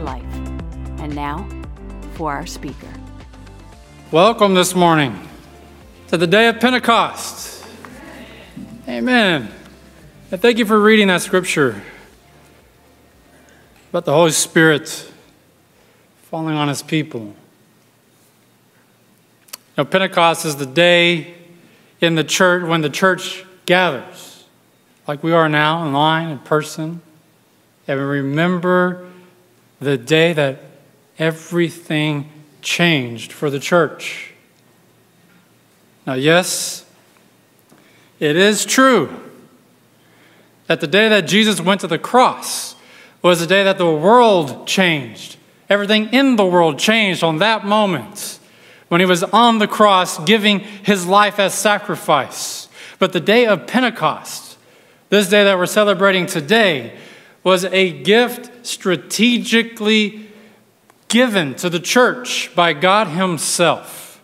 life. And now for our speaker. Welcome this morning to the day of Pentecost. Amen. And thank you for reading that scripture about the Holy Spirit falling on His people. Now, Pentecost is the day in the church when the church gathers, like we are now, in line, in person, and we remember the day that everything changed for the church. Now, yes, it is true that the day that Jesus went to the cross was the day that the world changed. Everything in the world changed on that moment when he was on the cross giving his life as sacrifice. But the day of Pentecost, this day that we're celebrating today, was a gift strategically given to the church by God Himself.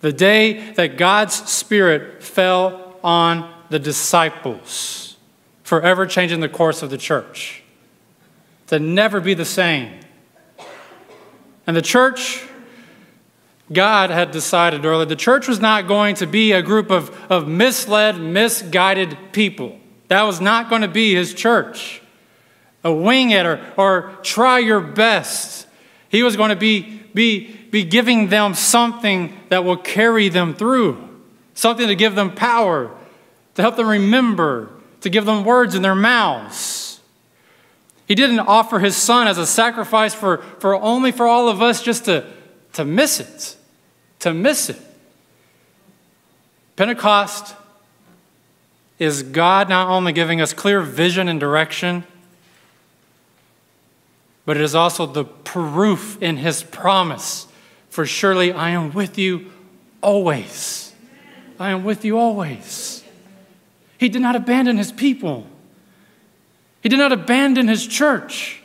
The day that God's Spirit fell on the disciples, forever changing the course of the church, to never be the same. And the church, God had decided earlier, the church was not going to be a group of, of misled, misguided people. That was not going to be his church. A wing it or, or try your best. He was going to be, be, be giving them something that will carry them through, something to give them power, to help them remember, to give them words in their mouths. He didn't offer his son as a sacrifice for, for only for all of us just to, to miss it, to miss it. Pentecost is God not only giving us clear vision and direction, but it is also the proof in his promise. For surely I am with you always. I am with you always. He did not abandon his people, he did not abandon his church.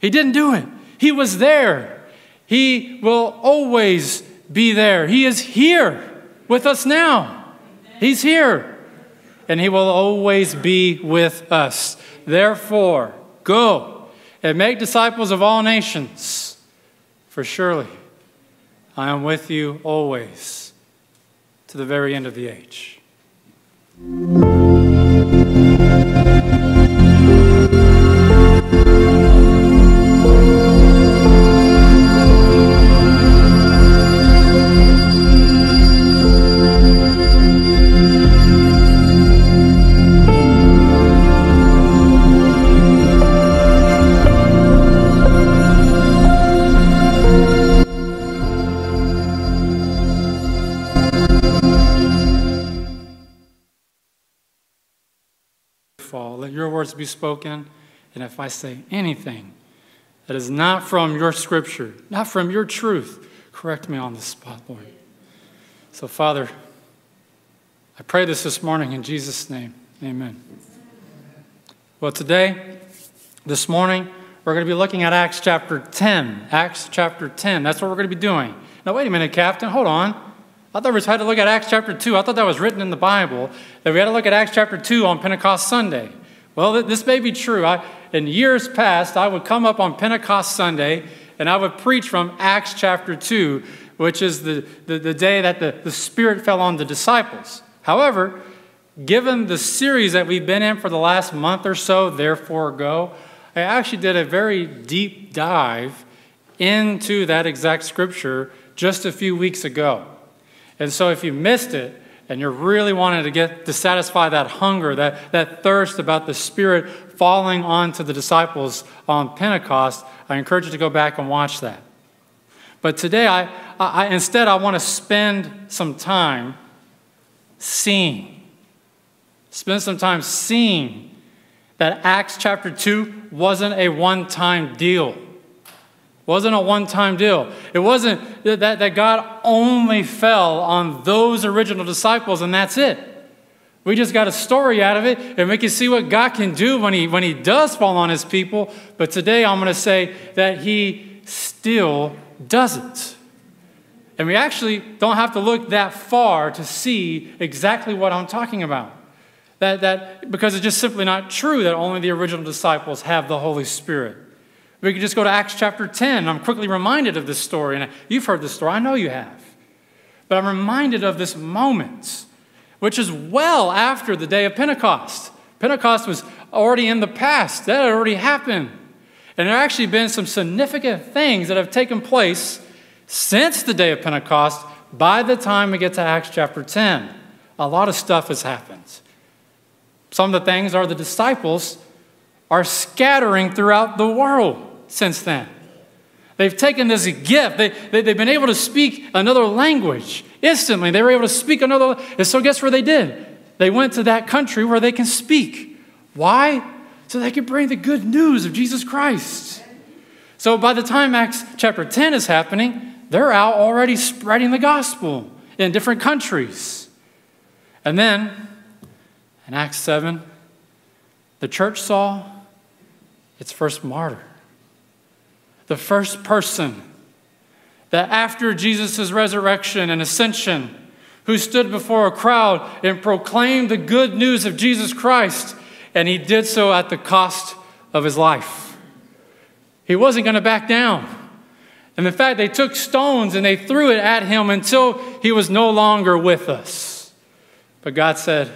He didn't do it. He was there. He will always be there. He is here with us now. He's here and he will always be with us. Therefore, go and make disciples of all nations, for surely I am with you always to the very end of the age. Be spoken, and if I say anything that is not from your scripture, not from your truth, correct me on the spot, Lord. So, Father, I pray this this morning in Jesus' name. Amen. Well, today, this morning, we're going to be looking at Acts chapter 10. Acts chapter 10. That's what we're going to be doing. Now, wait a minute, Captain. Hold on. I thought we had to look at Acts chapter 2. I thought that was written in the Bible, that we had to look at Acts chapter 2 on Pentecost Sunday. Well, this may be true. I, in years past, I would come up on Pentecost Sunday and I would preach from Acts chapter 2, which is the, the, the day that the, the Spirit fell on the disciples. However, given the series that we've been in for the last month or so, Therefore Go, I actually did a very deep dive into that exact scripture just a few weeks ago. And so if you missed it, and you're really wanting to get to satisfy that hunger, that, that thirst about the Spirit falling onto the disciples on Pentecost, I encourage you to go back and watch that. But today, I, I instead, I want to spend some time seeing. Spend some time seeing that Acts chapter 2 wasn't a one time deal. Wasn't a one time deal. It wasn't that, that God only fell on those original disciples and that's it. We just got a story out of it and we can see what God can do when he, when he does fall on his people. But today I'm going to say that he still doesn't. And we actually don't have to look that far to see exactly what I'm talking about. That, that, because it's just simply not true that only the original disciples have the Holy Spirit. We could just go to Acts chapter 10. I'm quickly reminded of this story. And you've heard this story, I know you have. But I'm reminded of this moment, which is well after the day of Pentecost. Pentecost was already in the past, that had already happened. And there have actually been some significant things that have taken place since the day of Pentecost by the time we get to Acts chapter 10. A lot of stuff has happened. Some of the things are the disciples are scattering throughout the world since then. They've taken this gift. They, they, have been able to speak another language instantly. They were able to speak another. And so, guess where they did? They went to that country where they can speak. Why? So they could bring the good news of Jesus Christ. So, by the time Acts chapter 10 is happening, they're out already spreading the gospel in different countries. And then, in Acts 7, the church saw its first martyr the first person that after Jesus' resurrection and ascension, who stood before a crowd and proclaimed the good news of Jesus Christ, and he did so at the cost of his life. He wasn't going to back down. And in fact, they took stones and they threw it at him until he was no longer with us. But God said,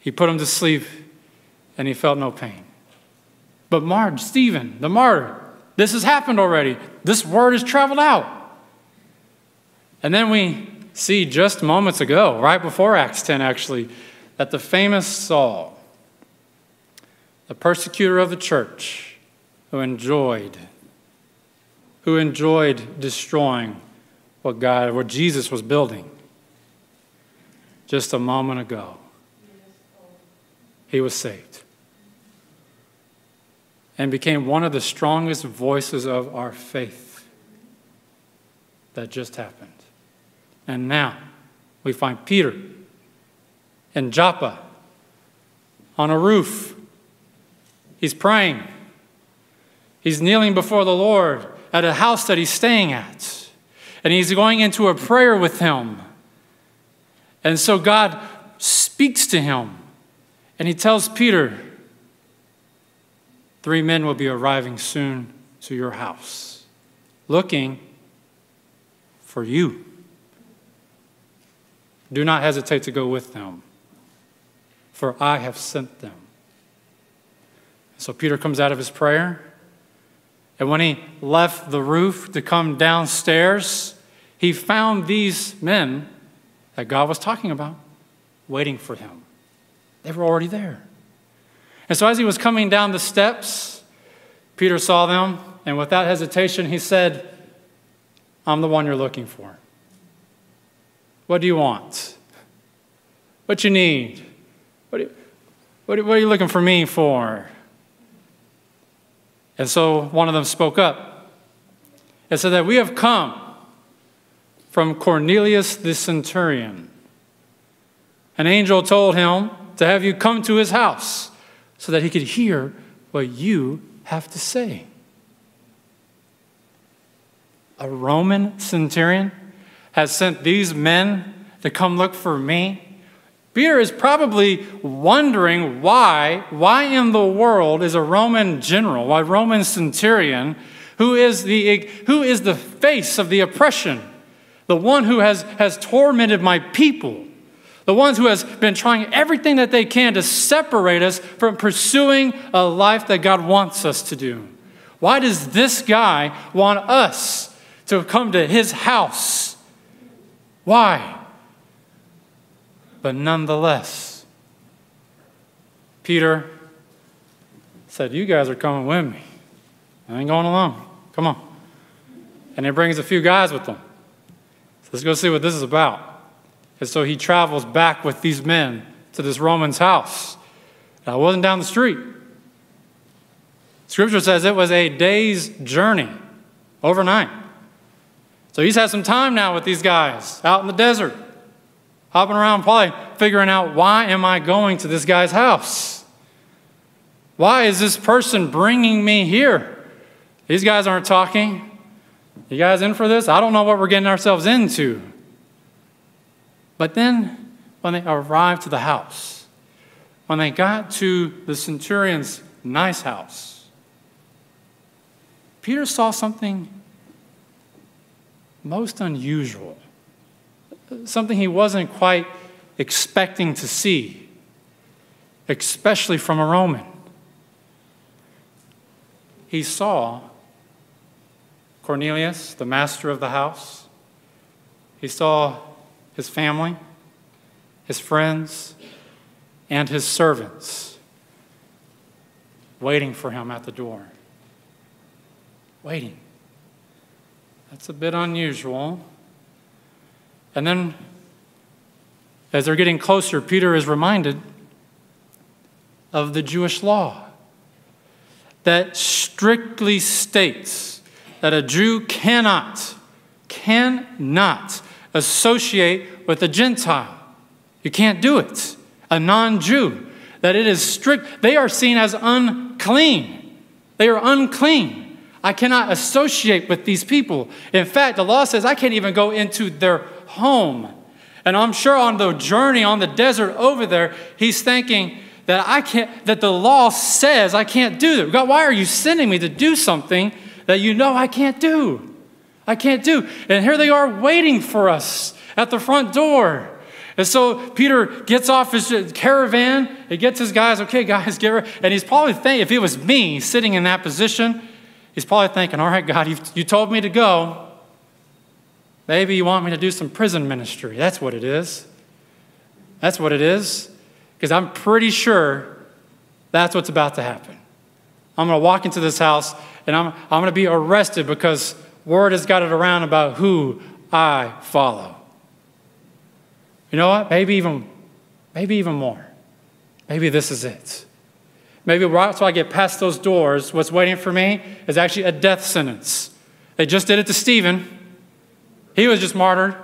He put him to sleep and he felt no pain. But Marge, Stephen, the martyr, this has happened already. This word has traveled out. And then we see just moments ago, right before Acts 10 actually, that the famous Saul, the persecutor of the church, who enjoyed, who enjoyed destroying what God, what Jesus was building, just a moment ago, he was saved and became one of the strongest voices of our faith. That just happened. And now we find Peter in Joppa on a roof. He's praying. He's kneeling before the Lord at a house that he's staying at. And he's going into a prayer with him. And so God speaks to him. And he tells Peter, Three men will be arriving soon to your house, looking for you. Do not hesitate to go with them, for I have sent them. So Peter comes out of his prayer, and when he left the roof to come downstairs, he found these men that God was talking about waiting for him. They were already there. And so as he was coming down the steps, Peter saw them, and without hesitation, he said, I'm the one you're looking for. What do you want? What you need? What, you, what, what are you looking for me for? And so one of them spoke up and said that we have come from Cornelius the centurion. An angel told him to have you come to his house so that he could hear what you have to say. A Roman centurion has sent these men to come look for me. Peter is probably wondering why, why in the world is a Roman general, why Roman centurion, who is the, who is the face of the oppression, the one who has, has tormented my people, the ones who has been trying everything that they can to separate us from pursuing a life that God wants us to do. Why does this guy want us to come to his house? Why? But nonetheless, Peter said, You guys are coming with me. I ain't going alone. Come on. And he brings a few guys with them. So let's go see what this is about. And so he travels back with these men to this Roman's house. Now, it wasn't down the street. Scripture says it was a day's journey overnight. So he's had some time now with these guys out in the desert, hopping around, probably figuring out why am I going to this guy's house? Why is this person bringing me here? These guys aren't talking. You guys in for this? I don't know what we're getting ourselves into. But then, when they arrived to the house, when they got to the centurion's nice house, Peter saw something most unusual, something he wasn't quite expecting to see, especially from a Roman. He saw Cornelius, the master of the house. He saw his family, his friends, and his servants waiting for him at the door. Waiting. That's a bit unusual. And then, as they're getting closer, Peter is reminded of the Jewish law that strictly states that a Jew cannot, cannot associate with a Gentile. You can't do it. A non Jew. That it is strict. They are seen as unclean. They are unclean. I cannot associate with these people. In fact, the law says I can't even go into their home. And I'm sure on the journey on the desert over there, he's thinking that I can't, that the law says I can't do that. God, why are you sending me to do something that you know I can't do. I can't do. And here they are waiting for us at the front door. And so Peter gets off his caravan, he gets his guys, okay, guys, get ready. And he's probably thinking, if it was me sitting in that position, he's probably thinking, all right, God, you told me to go. Maybe you want me to do some prison ministry. That's what it is. That's what it is. Because I'm pretty sure that's what's about to happen. I'm going to walk into this house and I'm, I'm going to be arrested because word has got it around about who I follow. You know what? Maybe even, maybe even more. Maybe this is it. Maybe right after I get past those doors, what's waiting for me is actually a death sentence. They just did it to Stephen. He was just martyred.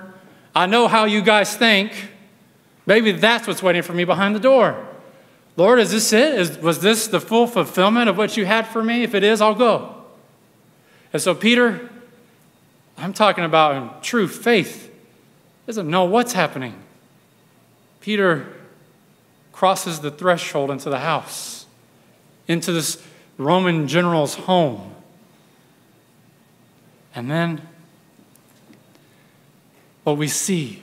I know how you guys think. Maybe that's what's waiting for me behind the door. Lord, is this it? Is, was this the full fulfillment of what you had for me? If it is, I'll go. And so, Peter, I'm talking about true faith, doesn't know what's happening. Peter crosses the threshold into the house, into this Roman general's home. And then what we see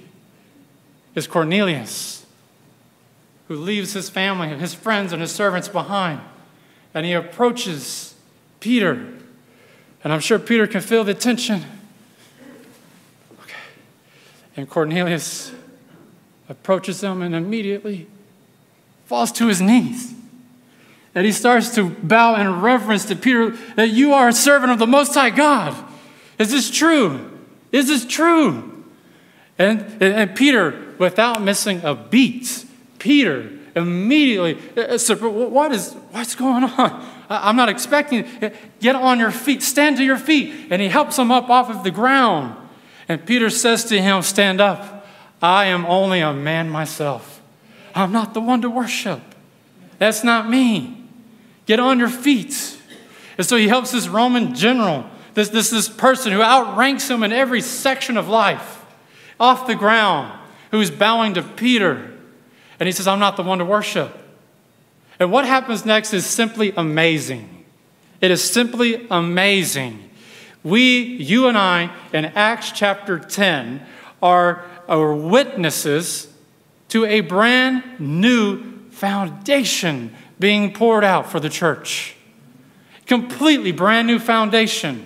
is Cornelius who leaves his family, his friends, and his servants behind. And he approaches Peter. And I'm sure Peter can feel the tension. And Cornelius approaches him and immediately falls to his knees. And he starts to bow in reverence to Peter that you are a servant of the Most High God. Is this true? Is this true? And, and Peter, without missing a beat, Peter immediately uh, What is, what's going on? I'm not expecting it. Get on your feet, stand to your feet. And he helps him up off of the ground. And Peter says to him, Stand up. I am only a man myself. I'm not the one to worship. That's not me. Get on your feet. And so he helps this Roman general, this, this, this person who outranks him in every section of life, off the ground, who's bowing to Peter. And he says, I'm not the one to worship. And what happens next is simply amazing. It is simply amazing. We, you and I, in Acts chapter 10, are, are witnesses to a brand new foundation being poured out for the church. Completely brand new foundation.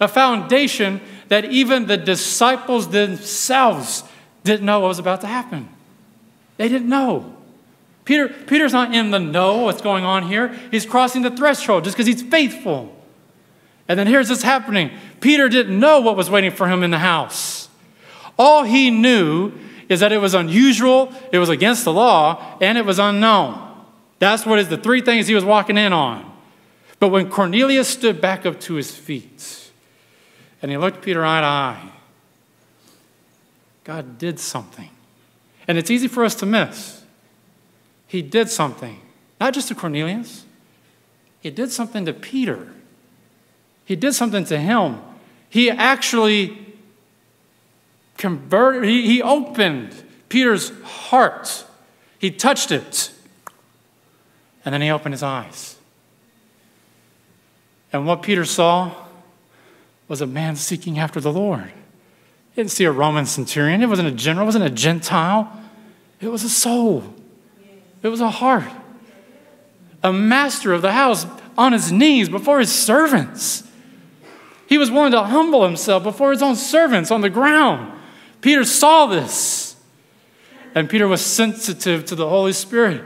A foundation that even the disciples themselves didn't know what was about to happen. They didn't know. Peter, Peter's not in the know what's going on here. He's crossing the threshold just because he's faithful. And then here's this happening Peter didn't know what was waiting for him in the house. All he knew is that it was unusual, it was against the law, and it was unknown. That's what is the three things he was walking in on. But when Cornelius stood back up to his feet and he looked Peter eye to eye, God did something. And it's easy for us to miss. He did something, not just to Cornelius, he did something to Peter. He did something to him. He actually converted, he, he opened Peter's heart. He touched it. And then he opened his eyes. And what Peter saw was a man seeking after the Lord. He didn't see a Roman centurion. It wasn't a general. It wasn't a Gentile. It was a soul. It was a heart. A master of the house on his knees before his servants. He was willing to humble himself before his own servants on the ground. Peter saw this. And Peter was sensitive to the Holy Spirit.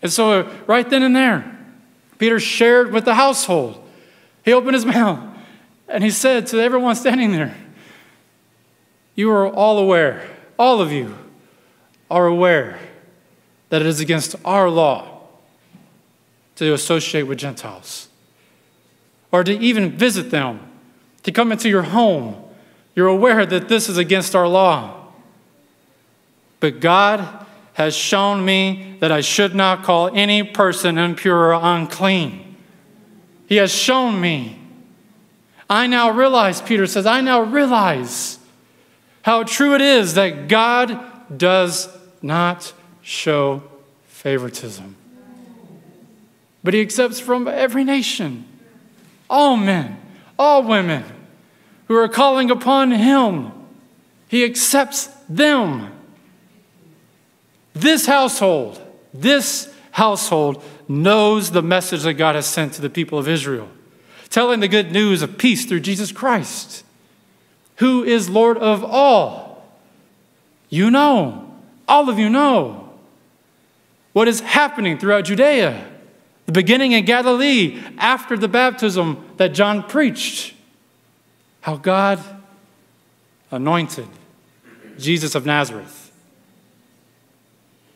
And so, right then and there, Peter shared with the household. He opened his mouth and he said to everyone standing there, You are all aware, all of you are aware that it is against our law to associate with Gentiles or to even visit them, to come into your home. You're aware that this is against our law. But God has shown me that I should not call any person impure or unclean. He has shown me. I now realize, Peter says, I now realize how true it is that God does not show favoritism. But he accepts from every nation, all men, all women who are calling upon him. He accepts them. This household, this household knows the message that God has sent to the people of Israel, telling the good news of peace through Jesus Christ, who is Lord of all. You know, all of you know what is happening throughout Judea, beginning in Galilee after the baptism that John preached. How God anointed Jesus of Nazareth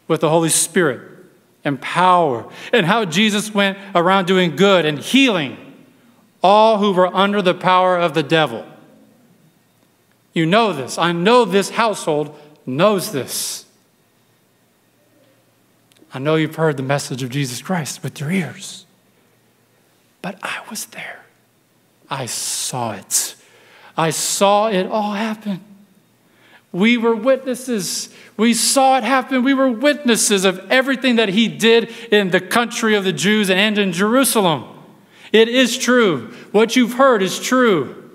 with the Holy Spirit and power, and how Jesus went around doing good and healing all who were under the power of the devil. You know this. I know this household knows this. I know you've heard the message of Jesus Christ with your ears, but I was there. I saw it. I saw it all happen. We were witnesses. We saw it happen. We were witnesses of everything that he did in the country of the Jews and in Jerusalem. It is true. What you've heard is true.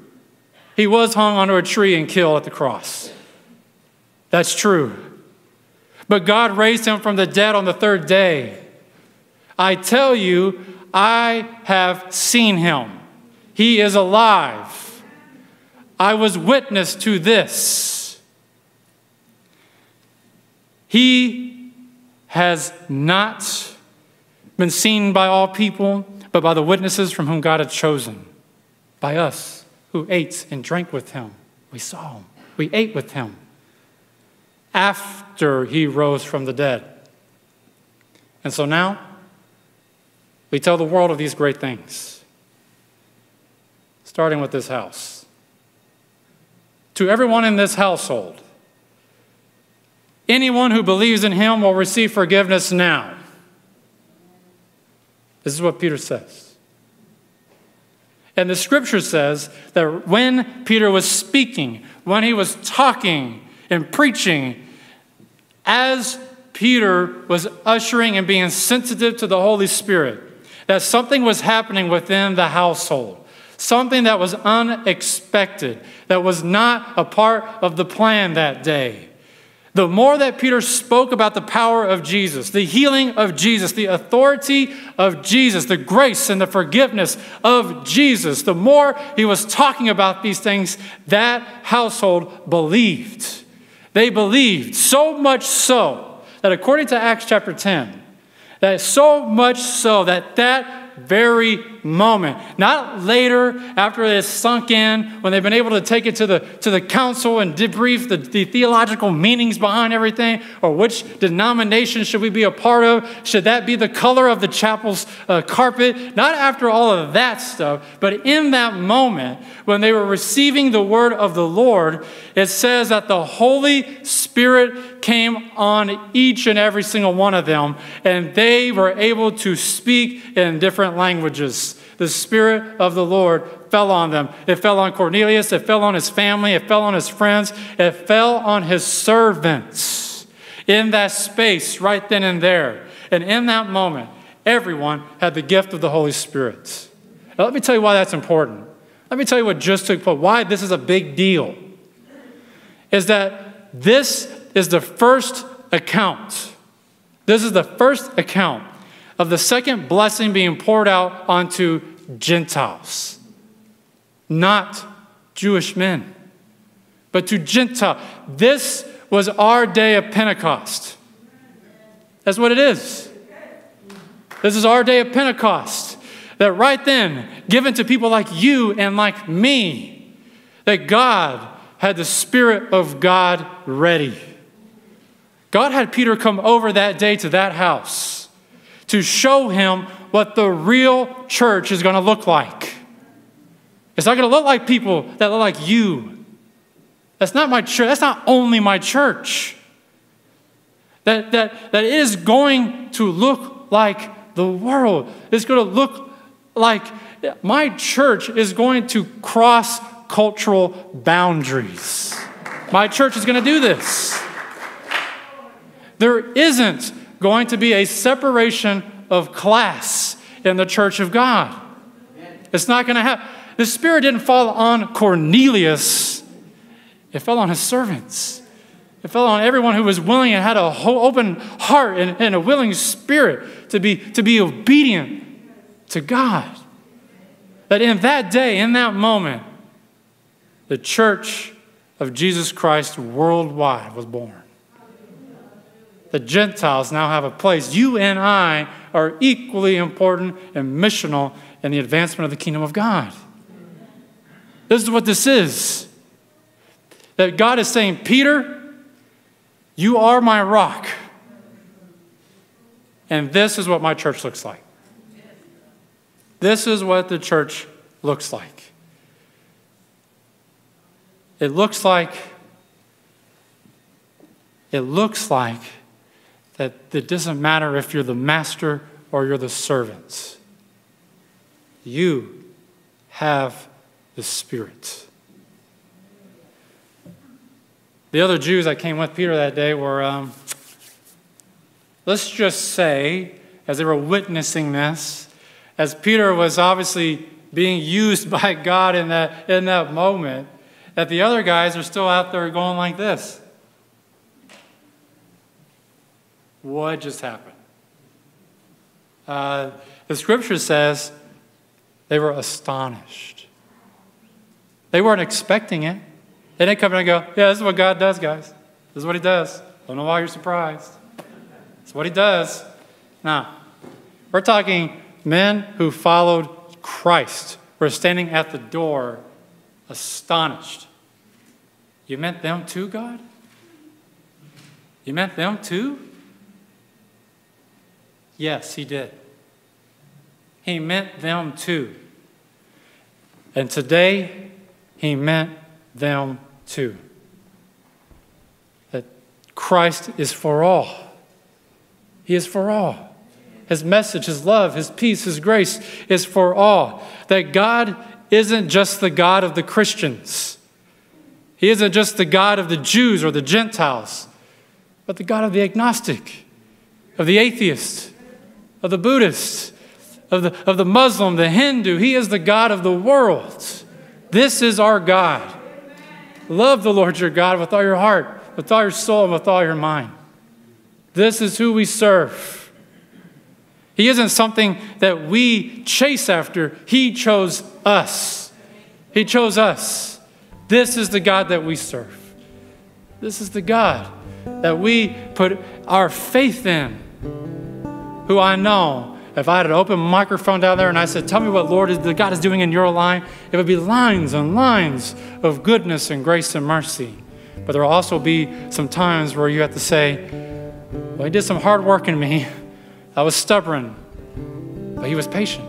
He was hung onto a tree and killed at the cross. That's true. But God raised him from the dead on the third day. I tell you, I have seen him. He is alive. I was witness to this. He has not been seen by all people, but by the witnesses from whom God had chosen, by us who ate and drank with him. We saw him, we ate with him after he rose from the dead. And so now, we tell the world of these great things, starting with this house. To everyone in this household, Anyone who believes in him will receive forgiveness now. This is what Peter says. And the scripture says that when Peter was speaking, when he was talking and preaching, as Peter was ushering and being sensitive to the Holy Spirit, that something was happening within the household, something that was unexpected, that was not a part of the plan that day. The more that Peter spoke about the power of Jesus, the healing of Jesus, the authority of Jesus, the grace and the forgiveness of Jesus, the more he was talking about these things, that household believed. They believed so much so that according to Acts chapter 10, that so much so that that very moment. Not later after it's sunk in, when they've been able to take it to the, to the council and debrief the, the theological meanings behind everything, or which denomination should we be a part of? Should that be the color of the chapel's uh, carpet? Not after all of that stuff, but in that moment when they were receiving the word of the Lord, it says that the Holy Spirit came on each and every single one of them, and they were able to speak in different languages. The Spirit of the Lord fell on them. It fell on Cornelius, it fell on his family, it fell on his friends, it fell on his servants in that space right then and there. And in that moment, everyone had the gift of the Holy Spirit. Now, let me tell you why that's important. Let me tell you what just took place, why this is a big deal. Is that this is the first account. This is the first account of the second blessing being poured out onto Gentiles, not Jewish men, but to Gentile. This was our day of Pentecost. That's what it is. This is our day of Pentecost. That right then, given to people like you and like me, that God had the Spirit of God ready. God had Peter come over that day to that house to show him what the real church is going to look like. It's not going to look like people that look like you. That's not my church. That's not only my church. That, that, that is going to look like the world. It's going to look like my church is going to cross cultural boundaries. My church is going to do this. There isn't going to be a separation of class in the church of God. It's not going to happen. The Spirit didn't fall on Cornelius, it fell on his servants. It fell on everyone who was willing and had an open heart and, and a willing spirit to be, to be obedient to God. That in that day, in that moment, the church of Jesus Christ worldwide was born the Gentiles now have a place. You and I are equally important and missional in the advancement of the kingdom of God. This is what this is. That God is saying, Peter, you are my rock. And this is what my church looks like. This is what the church looks like. It looks like, it looks like that it doesn't matter if you're the master or you're the servants. You have the Spirit. The other Jews that came with Peter that day were, um, let's just say, as they were witnessing this, as Peter was obviously being used by God in that, in that moment, that the other guys are still out there going like this. What just happened? Uh, the scripture says they were astonished. They weren't expecting it. They didn't come in and go, Yeah, this is what God does, guys. This is what He does. Don't know why you're surprised. It's what He does. Now, we're talking men who followed Christ. We're standing at the door, astonished. You meant them too, God? You meant them too? Yes, he did. He meant them too. And today, he meant them too. That Christ is for all. He is for all. His message, His love, His peace, His grace is for all. That God isn't just the God of the Christians, He isn't just the God of the Jews or the Gentiles, but the God of the agnostic, of the atheist, of the Buddhist, of the, of the Muslim, the Hindu. He is the God of the world. This is our God. Love the Lord your God with all your heart, with all your soul, and with all your mind. This is who we serve. He isn't something that we chase after, He chose us. He chose us. This is the God that we serve. This is the God that we put our faith in who I know if I had an open microphone down there and I said, Tell me what Lord is, God is doing in your life, it would be lines and lines of goodness and grace and mercy. But there will also be some times where you have to say, Well, He did some hard work in me. I was stubborn, but He was patient.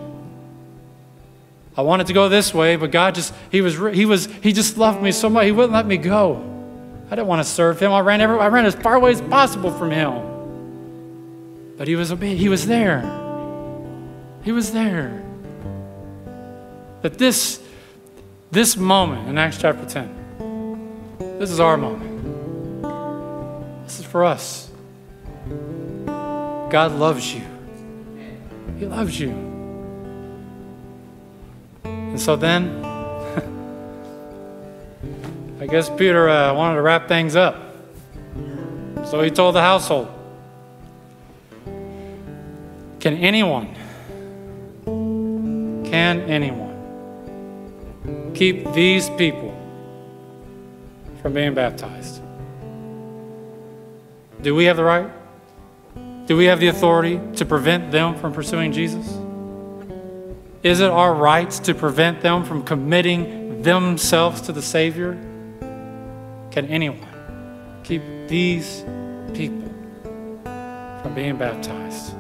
I wanted to go this way, but God just, He was, He was, He just loved me so much, He wouldn't let me go. I didn't want to serve Him. I ran, every, I ran as far away as possible from Him. But He was, He was there. He was there. That this, this moment in Acts chapter 10, this is our moment. This is for us. God loves you. He loves you. And so then, I guess Peter uh, wanted to wrap things up. So he told the household Can anyone can anyone keep these people from being baptized? Do we have the right? Do we have the authority to prevent them from pursuing Jesus? Is it our right to prevent them from committing themselves to the Savior? Can anyone keep these people from being baptized?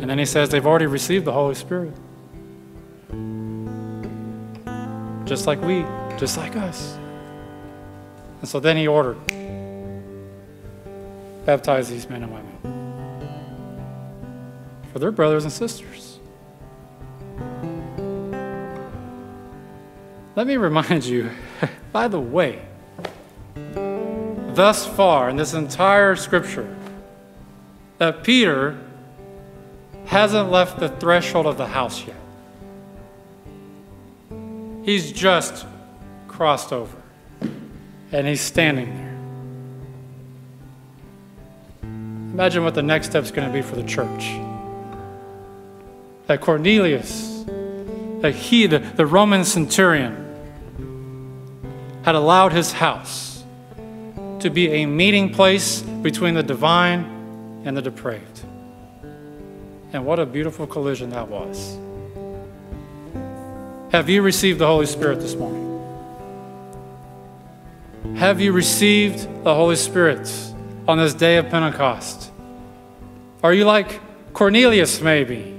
And then he says they've already received the Holy Spirit just like we, just like us. And so then he ordered, baptize these men and women for their brothers and sisters. Let me remind you, by the way, thus far in this entire scripture, that Peter hasn't left the threshold of the house yet. He's just crossed over and he's standing there. Imagine what the next step is going to be for the church. That Cornelius, that he, the, the Roman centurion, had allowed his house to be a meeting place between the divine and the depraved. And what a beautiful collision that was. Have you received the Holy Spirit this morning? Have you received the Holy Spirit on this day of Pentecost? Are you like Cornelius, maybe?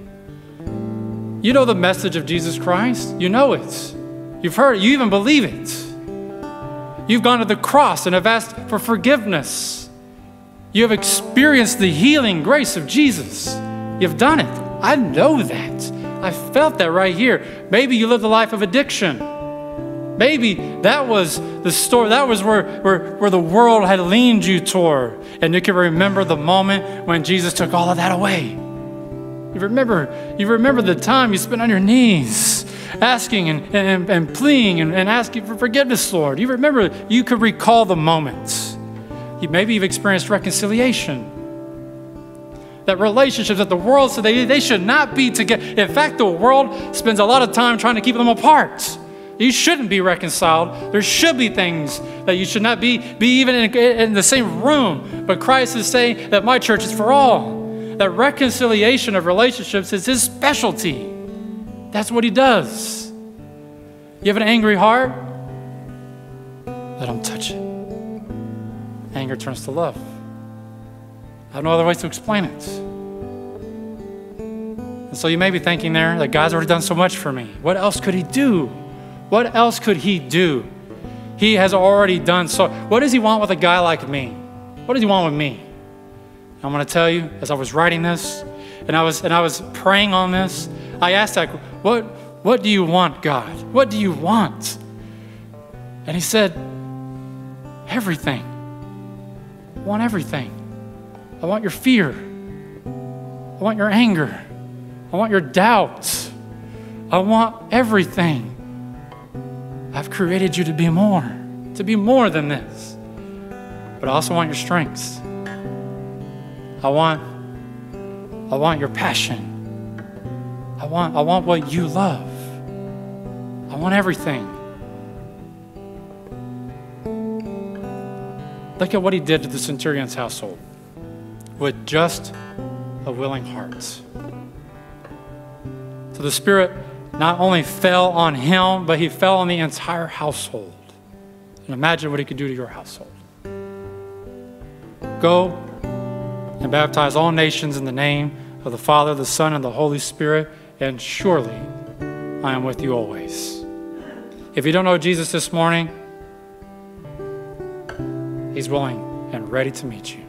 You know the message of Jesus Christ. You know it. You've heard it. You even believe it. You've gone to the cross and have asked for forgiveness. You have experienced the healing grace of Jesus. You've done it. I know that. I felt that right here. Maybe you lived a life of addiction. Maybe that was the story, that was where, where, where the world had leaned you toward. And you can remember the moment when Jesus took all of that away. You remember, you remember the time you spent on your knees asking and, and, and pleading and, and asking for forgiveness, Lord. You remember, you could recall the moments. You, maybe you've experienced reconciliation that relationships that the world said they, they should not be together. In fact, the world spends a lot of time trying to keep them apart. You shouldn't be reconciled. There should be things that you should not be, be even in, in the same room. But Christ is saying that my church is for all. That reconciliation of relationships is his specialty. That's what he does. You have an angry heart? Let him touch it. Anger turns to love. I have no other ways to explain it. And so you may be thinking there that God's already done so much for me. What else could He do? What else could He do? He has already done so. What does He want with a guy like me? What does He want with me? I'm going to tell you, as I was writing this and I was, and I was praying on this, I asked that, what, what do you want, God? What do you want? And He said, everything. I want everything. I want your fear. I want your anger. I want your doubts. I want everything. I've created you to be more, to be more than this. But I also want your strengths. I want I want your passion. I want I want what you love. I want everything. Look at what he did to the centurion's household with just a willing heart. So the Spirit not only fell on him, but he fell on the entire household. And imagine what he could do to your household. Go and baptize all nations in the name of the Father, the Son, and the Holy Spirit, and surely I am with you always. If you don't know Jesus this morning, He's willing and ready to meet you.